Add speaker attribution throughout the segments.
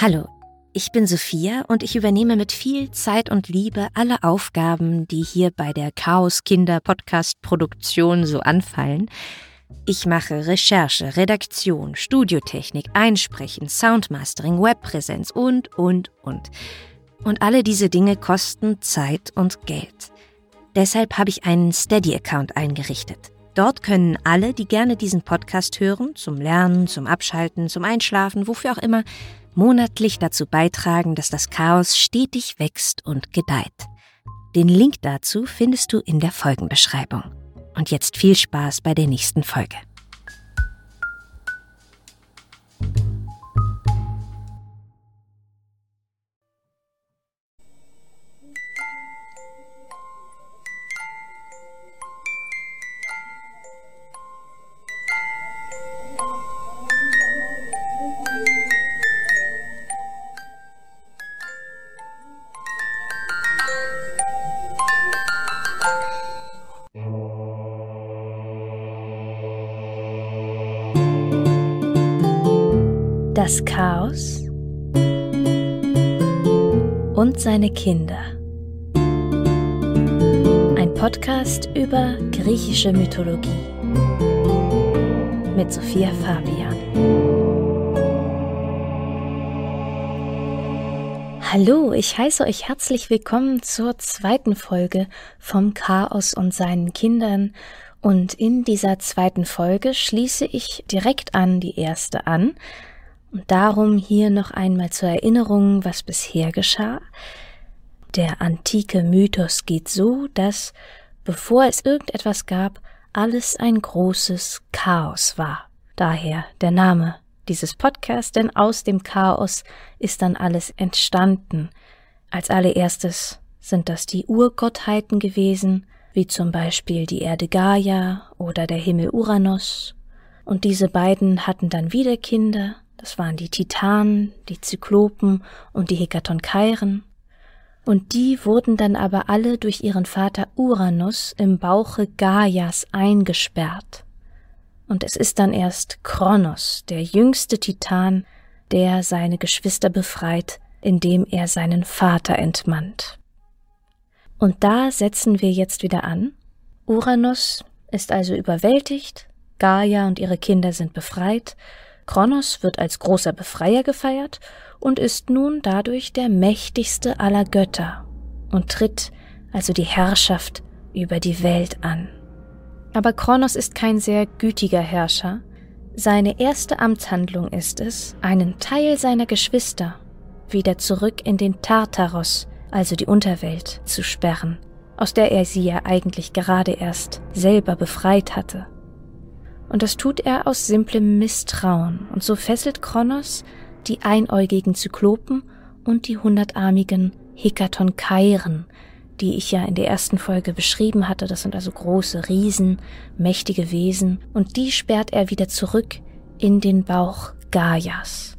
Speaker 1: Hallo, ich bin Sophia und ich übernehme mit viel Zeit und Liebe alle Aufgaben, die hier bei der Chaos Kinder Podcast Produktion so anfallen. Ich mache Recherche, Redaktion, Studiotechnik, Einsprechen, Soundmastering, Webpräsenz und, und, und. Und alle diese Dinge kosten Zeit und Geld. Deshalb habe ich einen Steady-Account eingerichtet. Dort können alle, die gerne diesen Podcast hören, zum Lernen, zum Abschalten, zum Einschlafen, wofür auch immer, monatlich dazu beitragen, dass das Chaos stetig wächst und gedeiht. Den Link dazu findest du in der Folgenbeschreibung. Und jetzt viel Spaß bei der nächsten Folge. Das Chaos und seine Kinder. Ein Podcast über griechische Mythologie mit Sophia Fabian. Hallo, ich heiße euch herzlich willkommen zur zweiten Folge vom Chaos und seinen Kindern. Und in dieser zweiten Folge schließe ich direkt an die erste an und darum hier noch einmal zur Erinnerung, was bisher geschah. Der antike Mythos geht so, dass, bevor es irgendetwas gab, alles ein großes Chaos war. Daher der Name dieses Podcasts, denn aus dem Chaos ist dann alles entstanden. Als allererstes sind das die Urgottheiten gewesen, wie zum Beispiel die Erde Gaia oder der Himmel Uranus, und diese beiden hatten dann wieder Kinder, das waren die Titanen, die Zyklopen und die Hekatonkeiren. Und die wurden dann aber alle durch ihren Vater Uranus im Bauche Gaias eingesperrt. Und es ist dann erst Kronos, der jüngste Titan, der seine Geschwister befreit, indem er seinen Vater entmannt. Und da setzen wir jetzt wieder an. Uranus ist also überwältigt, Gaia und ihre Kinder sind befreit, Kronos wird als großer Befreier gefeiert und ist nun dadurch der mächtigste aller Götter und tritt also die Herrschaft über die Welt an. Aber Kronos ist kein sehr gütiger Herrscher. Seine erste Amtshandlung ist es, einen Teil seiner Geschwister wieder zurück in den Tartaros, also die Unterwelt, zu sperren, aus der er sie ja eigentlich gerade erst selber befreit hatte. Und das tut er aus simplem Misstrauen, und so fesselt Kronos die einäugigen Zyklopen und die hundertarmigen Hekatonkeiren, die ich ja in der ersten Folge beschrieben hatte. Das sind also große Riesen, mächtige Wesen, und die sperrt er wieder zurück in den Bauch Gaias.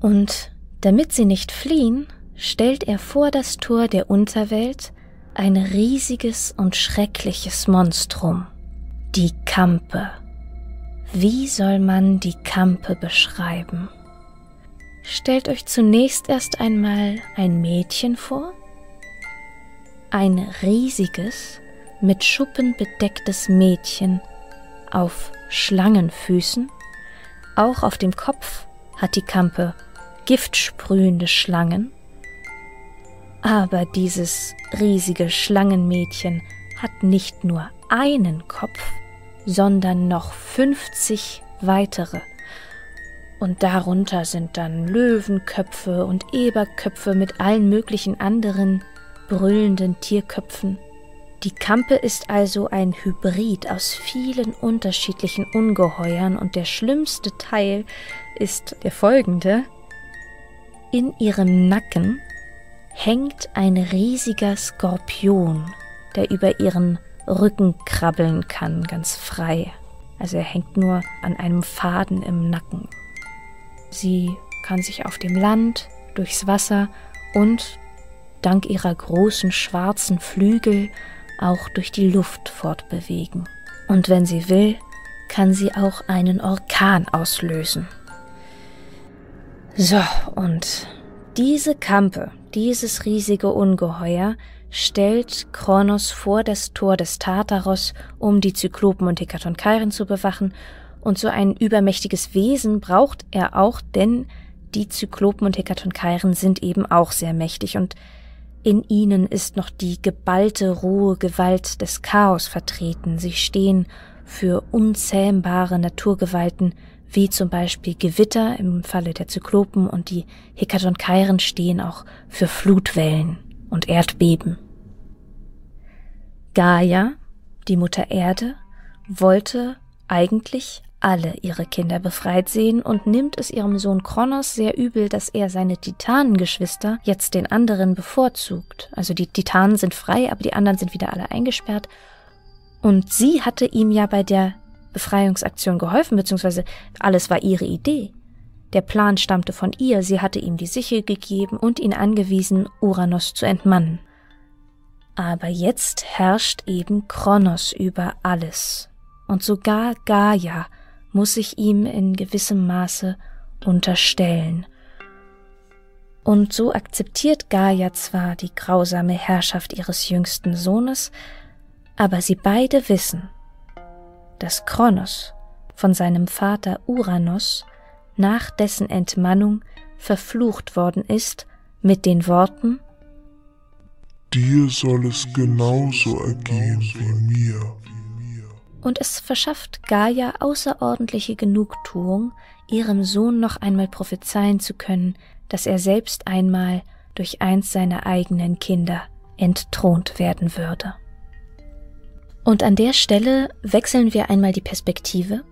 Speaker 1: Und damit sie nicht fliehen, stellt er vor das Tor der Unterwelt ein riesiges und schreckliches Monstrum, die Kampe. Wie soll man die Kampe beschreiben? Stellt euch zunächst erst einmal ein Mädchen vor, ein riesiges, mit Schuppen bedecktes Mädchen auf Schlangenfüßen, auch auf dem Kopf hat die Kampe giftsprühende Schlangen, aber dieses riesige Schlangenmädchen hat nicht nur einen Kopf, sondern noch 50 weitere. Und darunter sind dann Löwenköpfe und Eberköpfe mit allen möglichen anderen brüllenden Tierköpfen. Die Kampe ist also ein Hybrid aus vielen unterschiedlichen Ungeheuern und der schlimmste Teil ist der folgende. In ihrem Nacken hängt ein riesiger Skorpion, der über ihren Rücken krabbeln kann, ganz frei. Also er hängt nur an einem Faden im Nacken. Sie kann sich auf dem Land, durchs Wasser und dank ihrer großen schwarzen Flügel auch durch die Luft fortbewegen. Und wenn sie will, kann sie auch einen Orkan auslösen. So, und Diese Kampe, dieses riesige Ungeheuer, stellt Kronos vor das Tor des Tartaros, um die Zyklopen und Hekatonkairen zu bewachen, und so ein übermächtiges Wesen braucht er auch, denn die Zyklopen und Hekatonkairen sind eben auch sehr mächtig. Und in ihnen ist noch die geballte rohe Gewalt des Chaos vertreten. Sie stehen für unzähmbare Naturgewalten, wie zum Beispiel Gewitter im Falle der Zyklopen. Und die Hekatonkairen stehen auch für Flutwellen und Erdbeben. Gaia, die Mutter Erde, wollte eigentlich alle ihre Kinder befreit sehen und nimmt es ihrem Sohn Kronos sehr übel, dass er seine Titanengeschwister jetzt den anderen bevorzugt. Also die Titanen sind frei, aber die anderen sind wieder alle eingesperrt. Und sie hatte ihm ja bei der Befreiungsaktion geholfen, beziehungsweise alles war ihre Idee. Der Plan stammte von ihr, sie hatte ihm die Sichel gegeben und ihn angewiesen, Uranus zu entmannen. Aber jetzt herrscht eben Kronos über alles. Und sogar Gaia muss sich ihm in gewissem Maße unterstellen. Und so akzeptiert Gaia zwar die grausame Herrschaft ihres jüngsten Sohnes, aber sie beide wissen, dass Kronos von seinem Vater Uranus nach dessen Entmannung verflucht worden ist mit den Worten
Speaker 2: Dir soll es genauso ergehen wie mir
Speaker 1: und es verschafft Gaia außerordentliche Genugtuung, ihrem Sohn noch einmal prophezeien zu können, dass er selbst einmal durch eins seiner eigenen Kinder entthront werden würde. Und an der Stelle wechseln wir einmal die Perspektive.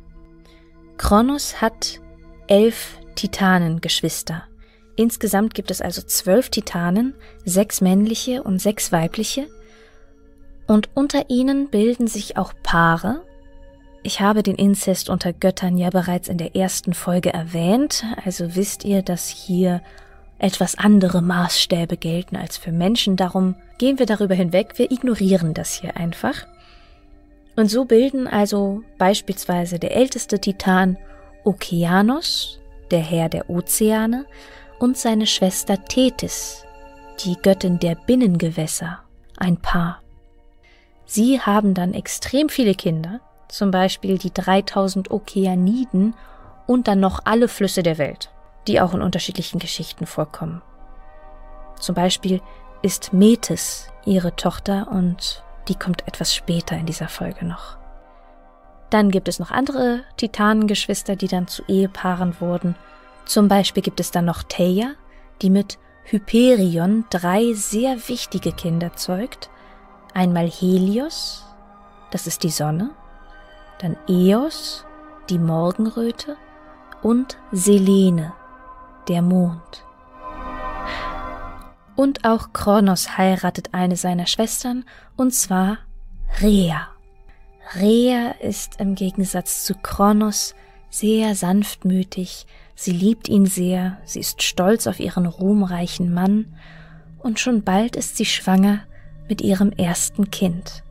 Speaker 1: Kronos hat elf Titanengeschwister. Insgesamt gibt es also zwölf Titanen, sechs männliche und sechs weibliche, und unter ihnen bilden sich auch Paare. Ich habe den Inzest unter Göttern ja bereits in der ersten Folge erwähnt, also wisst ihr, dass hier etwas andere Maßstäbe gelten als für Menschen, darum gehen wir darüber hinweg, wir ignorieren das hier einfach. Und so bilden also beispielsweise der älteste Titan Okeanos, der Herr der Ozeane, und seine Schwester Tethys, die Göttin der Binnengewässer, ein Paar. Sie haben dann extrem viele Kinder, zum Beispiel die 3000 Okeaniden und dann noch alle Flüsse der Welt, die auch in unterschiedlichen Geschichten vorkommen. Zum Beispiel ist Metis ihre Tochter und die kommt etwas später in dieser Folge noch. Dann gibt es noch andere Titanengeschwister, die dann zu Ehepaaren wurden. Zum Beispiel gibt es dann noch Theia, die mit Hyperion drei sehr wichtige Kinder zeugt, Einmal Helios, das ist die Sonne, dann Eos, die Morgenröte und Selene, der Mond. Und auch Kronos heiratet eine seiner Schwestern, und zwar Rhea. Rhea ist im Gegensatz zu Kronos sehr sanftmütig, sie liebt ihn sehr, sie ist stolz auf ihren ruhmreichen Mann, und schon bald ist sie schwanger mit ihrem ersten Kind.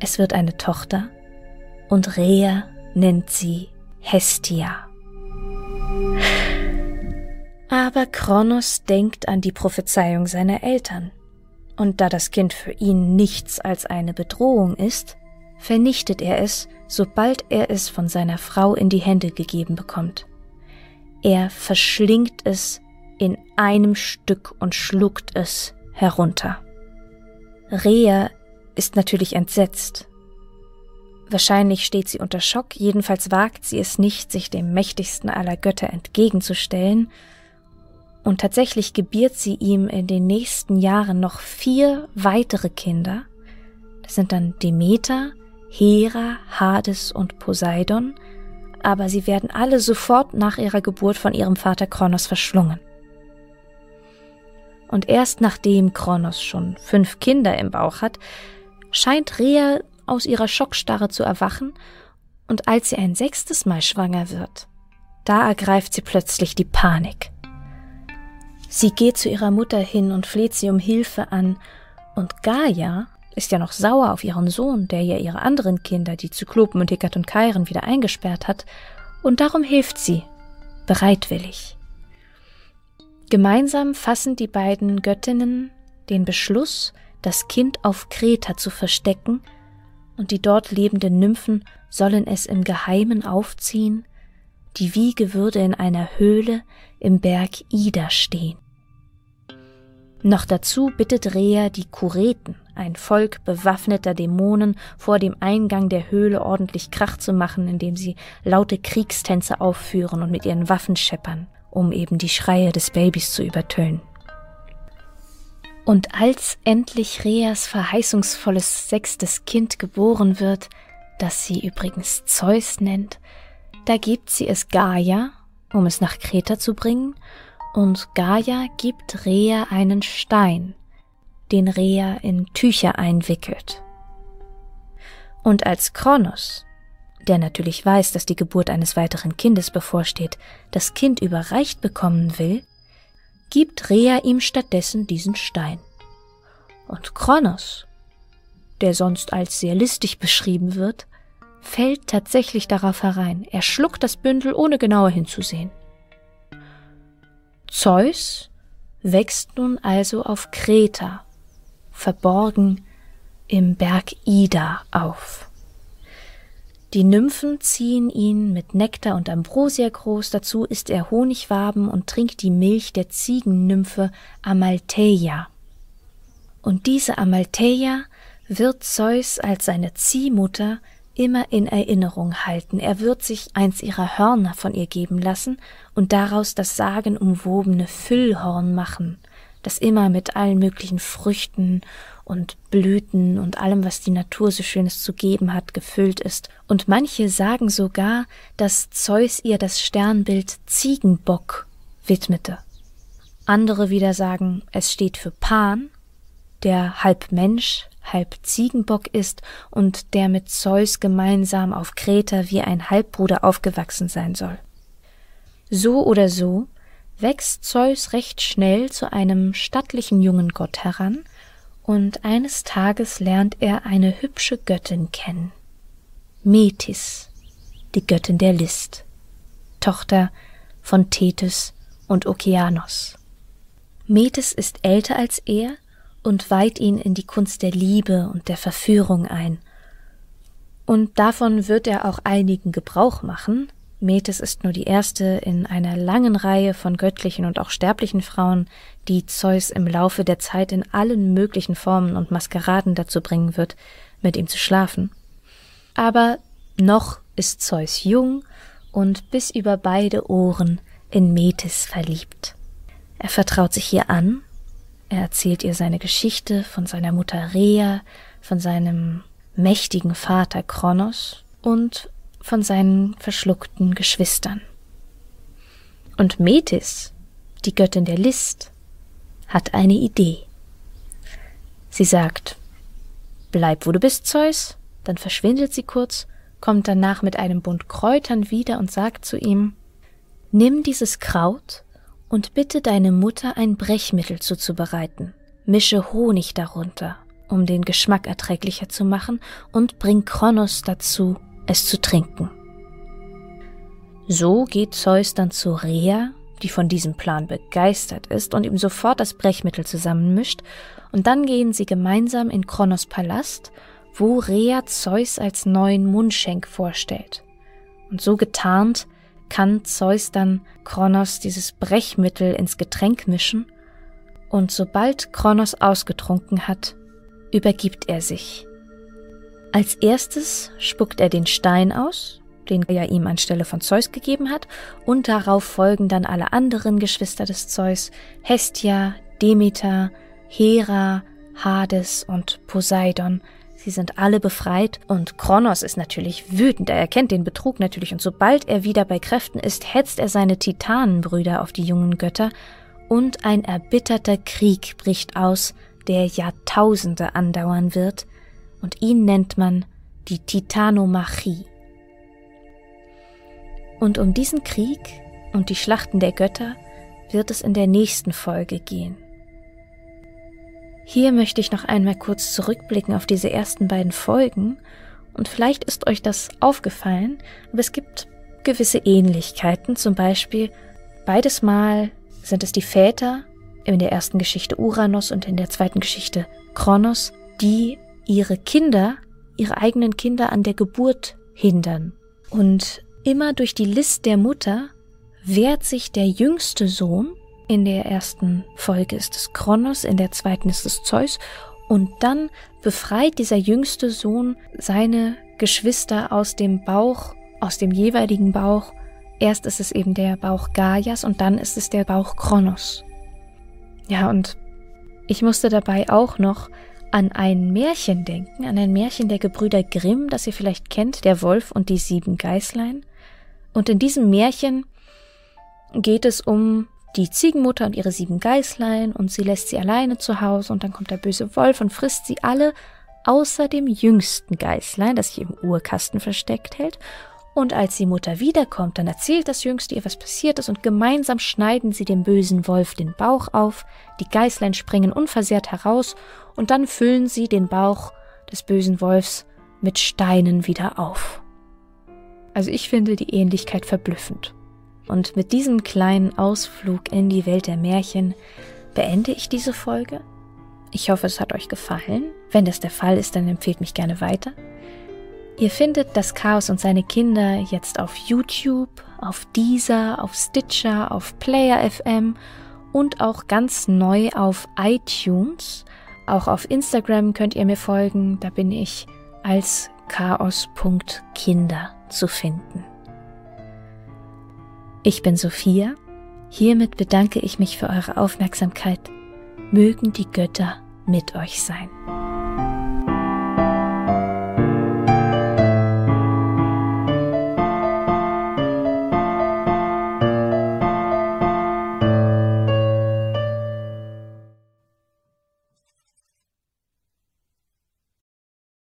Speaker 1: Es wird eine Tochter und Rea nennt sie Hestia. Aber Kronos denkt an die Prophezeiung seiner Eltern, und da das Kind für ihn nichts als eine Bedrohung ist, vernichtet er es, sobald er es von seiner Frau in die Hände gegeben bekommt. Er verschlingt es in einem Stück und schluckt es herunter. Rea ist natürlich entsetzt. Wahrscheinlich steht sie unter Schock, jedenfalls wagt sie es nicht, sich dem mächtigsten aller Götter entgegenzustellen, und tatsächlich gebiert sie ihm in den nächsten Jahren noch vier weitere Kinder. Das sind dann Demeter, Hera, Hades und Poseidon, aber sie werden alle sofort nach ihrer Geburt von ihrem Vater Kronos verschlungen und erst nachdem Kronos schon fünf Kinder im Bauch hat, scheint Rhea aus ihrer Schockstarre zu erwachen, und als sie ein sechstes Mal schwanger wird, da ergreift sie plötzlich die Panik. Sie geht zu ihrer Mutter hin und fleht sie um Hilfe an, und Gaia ist ja noch sauer auf ihren Sohn, der ja ihre anderen Kinder, die Zyklopen und Hekatonkairen, wieder eingesperrt hat, und darum hilft sie, bereitwillig. Gemeinsam fassen die beiden Göttinnen den Beschluss, das Kind auf Kreta zu verstecken, und die dort lebenden Nymphen sollen es im Geheimen aufziehen, die Wiege würde in einer Höhle im Berg Ida stehen. Noch dazu bittet Rea die Kureten, ein Volk bewaffneter Dämonen, vor dem Eingang der Höhle ordentlich Krach zu machen, indem sie laute Kriegstänze aufführen und mit ihren Waffen scheppern, um eben die Schreie des Babys zu übertönen. Und als endlich Reas verheißungsvolles sechstes Kind geboren wird, das sie übrigens Zeus nennt, da gibt sie es Gaia, um es nach Kreta zu bringen, und Gaia gibt Rea einen Stein, den Rea in Tücher einwickelt. Und als Kronos, der natürlich weiß, dass die Geburt eines weiteren Kindes bevorsteht, das Kind überreicht bekommen will, gibt Rea ihm stattdessen diesen Stein. Und Kronos, der sonst als sehr listig beschrieben wird, fällt tatsächlich darauf herein. Er schluckt das Bündel, ohne genauer hinzusehen. Zeus wächst nun also auf Kreta, verborgen im Berg Ida auf. Die Nymphen ziehen ihn mit Nektar und Ambrosia groß, dazu isst er Honigwaben und trinkt die Milch der Ziegennymphe Amaltheia. Und diese Amaltheia wird Zeus als seine Ziehmutter immer in Erinnerung halten. Er wird sich eins ihrer Hörner von ihr geben lassen und daraus das sagenumwobene Füllhorn machen, das immer mit allen möglichen Früchten und Blüten und allem, was die Natur so Schönes zu geben hat, gefüllt ist. Und manche sagen sogar, dass Zeus ihr das Sternbild Ziegenbock widmete. Andere wieder sagen, es steht für Pan, der halb Mensch, halb Ziegenbock ist und der mit Zeus gemeinsam auf Kreta wie ein Halbbruder aufgewachsen sein soll. So oder so wächst Zeus recht schnell zu einem stattlichen jungen Gott heran, und eines Tages lernt er eine hübsche Göttin kennen. Metis, die Göttin der List, Tochter von Tethys und Okeanos. Metis ist älter als er und weiht ihn in die Kunst der Liebe und der Verführung ein. Und davon wird er auch einigen Gebrauch machen. Metis ist nur die erste in einer langen Reihe von göttlichen und auch sterblichen Frauen, die Zeus im Laufe der Zeit in allen möglichen Formen und Maskeraden dazu bringen wird, mit ihm zu schlafen. Aber noch ist Zeus jung und bis über beide Ohren in Metis verliebt. Er vertraut sich ihr an er erzählt ihr seine Geschichte von seiner Mutter Rea, von seinem mächtigen Vater Kronos und von seinen verschluckten Geschwistern. Und Metis, die Göttin der List, hat eine Idee. Sie sagt, Bleib, wo du bist, Zeus, dann verschwindet sie kurz, kommt danach mit einem Bund Kräutern wieder und sagt zu ihm, Nimm dieses Kraut und bitte deine Mutter ein Brechmittel zuzubereiten. Mische Honig darunter, um den Geschmack erträglicher zu machen, und bring Kronos dazu, es zu trinken. So geht Zeus dann zu Rea, die von diesem Plan begeistert ist und ihm sofort das Brechmittel zusammenmischt, und dann gehen sie gemeinsam in Kronos Palast, wo Rea Zeus als neuen Mundschenk vorstellt. Und so getarnt kann Zeus dann Kronos dieses Brechmittel ins Getränk mischen, und sobald Kronos ausgetrunken hat, übergibt er sich. Als erstes spuckt er den Stein aus, den er ihm anstelle von Zeus gegeben hat, und darauf folgen dann alle anderen Geschwister des Zeus, Hestia, Demeter, Hera, Hades und Poseidon, Sie sind alle befreit und Kronos ist natürlich wütend. Er erkennt den Betrug natürlich und sobald er wieder bei Kräften ist, hetzt er seine Titanenbrüder auf die jungen Götter und ein erbitterter Krieg bricht aus, der Jahrtausende andauern wird und ihn nennt man die Titanomachie. Und um diesen Krieg und die Schlachten der Götter wird es in der nächsten Folge gehen. Hier möchte ich noch einmal kurz zurückblicken auf diese ersten beiden Folgen und vielleicht ist euch das aufgefallen, aber es gibt gewisse Ähnlichkeiten, zum Beispiel beides Mal sind es die Väter, in der ersten Geschichte Uranus und in der zweiten Geschichte Kronos, die ihre Kinder, ihre eigenen Kinder an der Geburt hindern. Und immer durch die List der Mutter wehrt sich der jüngste Sohn, in der ersten Folge ist es Kronos, in der zweiten ist es Zeus, und dann befreit dieser jüngste Sohn seine Geschwister aus dem Bauch, aus dem jeweiligen Bauch. Erst ist es eben der Bauch Gaias und dann ist es der Bauch Kronos. Ja, und ich musste dabei auch noch an ein Märchen denken, an ein Märchen der Gebrüder Grimm, das ihr vielleicht kennt, der Wolf und die sieben Geißlein. Und in diesem Märchen geht es um die Ziegenmutter und ihre sieben Geißlein und sie lässt sie alleine zu Hause und dann kommt der böse Wolf und frisst sie alle, außer dem jüngsten Geißlein, das sich im Urkasten versteckt hält. Und als die Mutter wiederkommt, dann erzählt das Jüngste ihr, was passiert ist, und gemeinsam schneiden sie dem bösen Wolf den Bauch auf, die Geißlein springen unversehrt heraus, und dann füllen sie den Bauch des bösen Wolfs mit Steinen wieder auf. Also ich finde die Ähnlichkeit verblüffend. Und mit diesem kleinen Ausflug in die Welt der Märchen beende ich diese Folge. Ich hoffe, es hat euch gefallen. Wenn das der Fall ist, dann empfehlt mich gerne weiter. Ihr findet das Chaos und seine Kinder jetzt auf YouTube, auf Deezer, auf Stitcher, auf Player FM und auch ganz neu auf iTunes. Auch auf Instagram könnt ihr mir folgen, da bin ich als chaos.kinder zu finden. Ich bin Sophia. Hiermit bedanke ich mich für eure Aufmerksamkeit. Mögen die Götter mit euch sein.